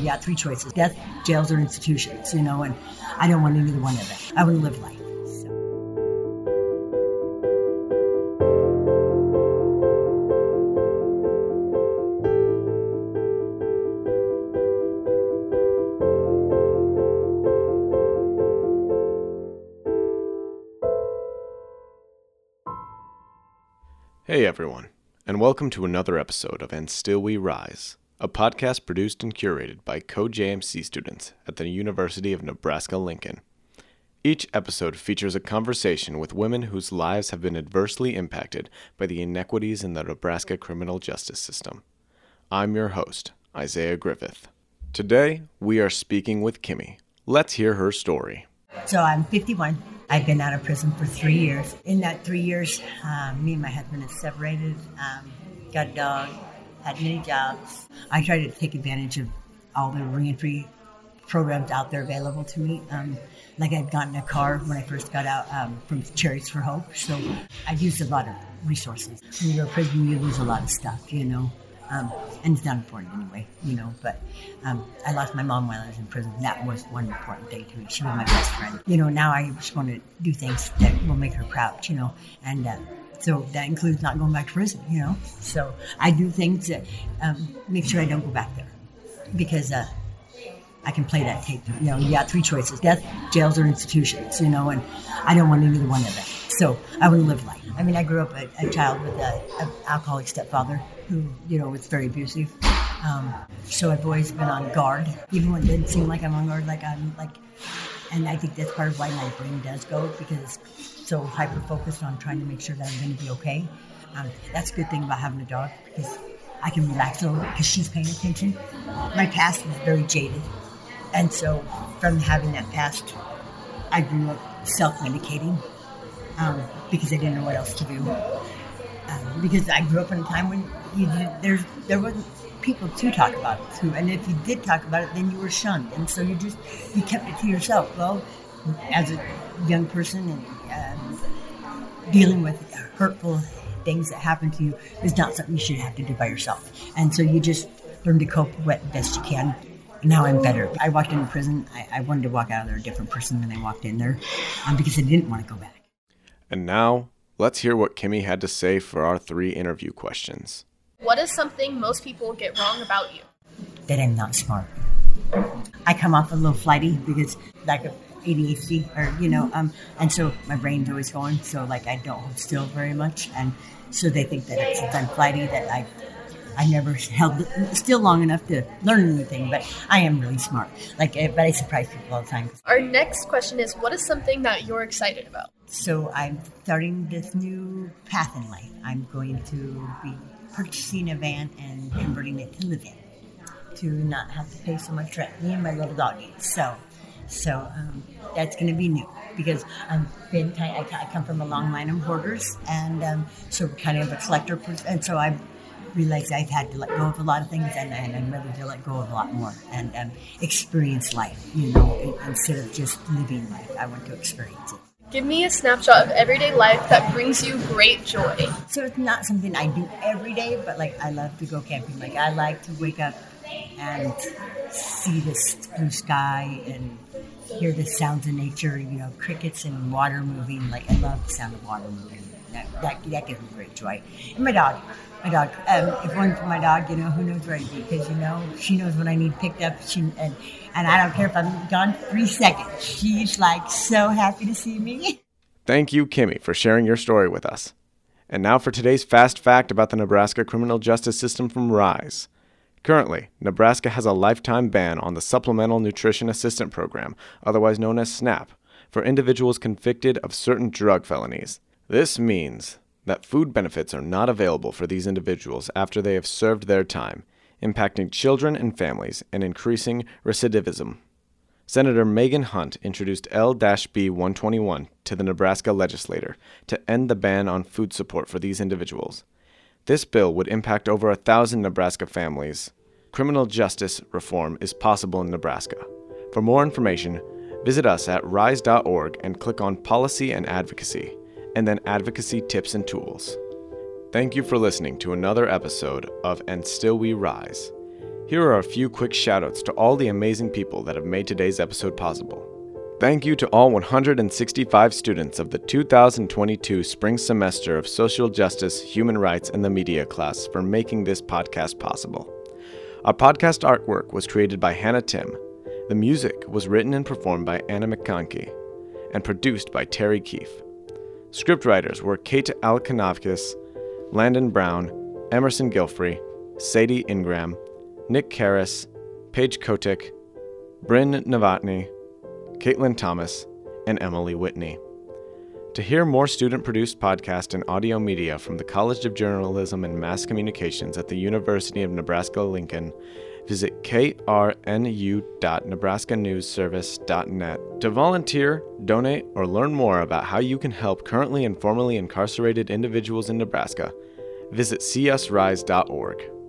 Yeah, three choices death, jails, or institutions, you know, and I don't want either one of them. I want to live life. Hey everyone, and welcome to another episode of And Still We Rise, a podcast produced and curated by co-JMC students at the University of Nebraska Lincoln. Each episode features a conversation with women whose lives have been adversely impacted by the inequities in the Nebraska criminal justice system. I'm your host, Isaiah Griffith. Today, we are speaking with Kimmie. Let's hear her story. So I'm 51. I've been out of prison for three years. In that three years, um, me and my husband have separated, um, got a dog, had many jobs. I tried to take advantage of all the reentry programs out there available to me. Um, like I'd gotten a car when I first got out um, from Cherries for Hope, so I used a lot of resources. When you're in prison, you lose a lot of stuff, you know. Um, and it's not important anyway, you know. But um, I lost my mom while I was in prison. That was one important thing to me. She was my best friend. You know, now I just want to do things that will make her proud, you know. And uh, so that includes not going back to prison, you know. So I do things that um, make sure I don't go back there because uh, I can play that tape. You know, you got three choices: death, jails, or institutions. You know, and I don't want either one of them. So I want to live life. I mean, I grew up a, a child with an alcoholic stepfather who, you know, was very abusive. Um, so I've always been on guard, even when it didn't seem like I'm on guard. Like I'm like, and I think that's part of why my brain does go because so hyper focused on trying to make sure that I'm going to be okay. Um, that's a good thing about having a dog because I can relax a little bit because she's paying attention. My past was very jaded, and so from having that past, I grew up self-medicating um, because I didn't know what else to do. Um, because I grew up in a time when you did, there's there wasn't people to talk about it to, and if you did talk about it, then you were shunned, and so you just you kept it to yourself. Well, as a young person and um, dealing with hurtful things that happen to you is not something you should have to do by yourself, and so you just learn to cope with best you can. Now I'm better. I walked into prison. I, I wanted to walk out of there a different person than I walked in there, um, because I didn't want to go back. And now, let's hear what Kimmie had to say for our three interview questions. What is something most people get wrong about you? That I'm not smart. I come off a little flighty because like a ADHD or you know, um, and so my brain's always going. So like I don't hold still very much, and so they think that since I'm flighty that I I never held still long enough to learn anything, but I am really smart. Like, but I surprise people all the time. Our next question is What is something that you're excited about? So I'm starting this new path in life. I'm going to be purchasing a van and converting it to live in, to not have to pay so much rent. Me and my little doggy. So, so um, that's going to be new because I'm been kind. I, I come from a long line of hoarders, and um, so kind of a collector, person, and so I realized I've had to let go of a lot of things, and, and I'm ready to let go of a lot more and um, experience life. You know, instead of just living life, I want to experience it. Give me a snapshot of everyday life that brings you great joy. So it's not something I do every day, but like I love to go camping. Like I like to wake up and see this blue sky and hear the sounds of nature. You know, crickets and water moving. Like I love the sound of water moving. That that, that gives me great joy. And my dog. My dog. Um, if one for my dog, you know, who knows where I'd be? Because you know, she knows when I need picked up. She and and I don't care if I'm gone three seconds. She's like so happy to see me. Thank you, Kimmie, for sharing your story with us. And now for today's fast fact about the Nebraska criminal justice system from RISE. Currently, Nebraska has a lifetime ban on the Supplemental Nutrition Assistant Program, otherwise known as SNAP, for individuals convicted of certain drug felonies. This means that food benefits are not available for these individuals after they have served their time, impacting children and families and increasing recidivism. Senator Megan Hunt introduced L B 121 to the Nebraska legislature to end the ban on food support for these individuals. This bill would impact over a thousand Nebraska families. Criminal justice reform is possible in Nebraska. For more information, visit us at rise.org and click on Policy and Advocacy, and then Advocacy Tips and Tools. Thank you for listening to another episode of And Still We Rise. Here are a few quick shoutouts to all the amazing people that have made today's episode possible. Thank you to all 165 students of the 2022 spring semester of Social Justice, Human Rights, and the Media class for making this podcast possible. Our podcast artwork was created by Hannah Timm. The music was written and performed by Anne McConkey and produced by Terry Keefe. Scriptwriters were Kate Alekcanavachis, Landon Brown, Emerson Gilfry, Sadie Ingram, Nick Karas, Paige Kotik, Brynn Novotny, Caitlyn Thomas, and Emily Whitney. To hear more student produced podcast and audio media from the College of Journalism and Mass Communications at the University of Nebraska Lincoln, visit krnu.nebraskanewsservice.net. To volunteer, donate, or learn more about how you can help currently and formerly incarcerated individuals in Nebraska, visit seeusrise.org.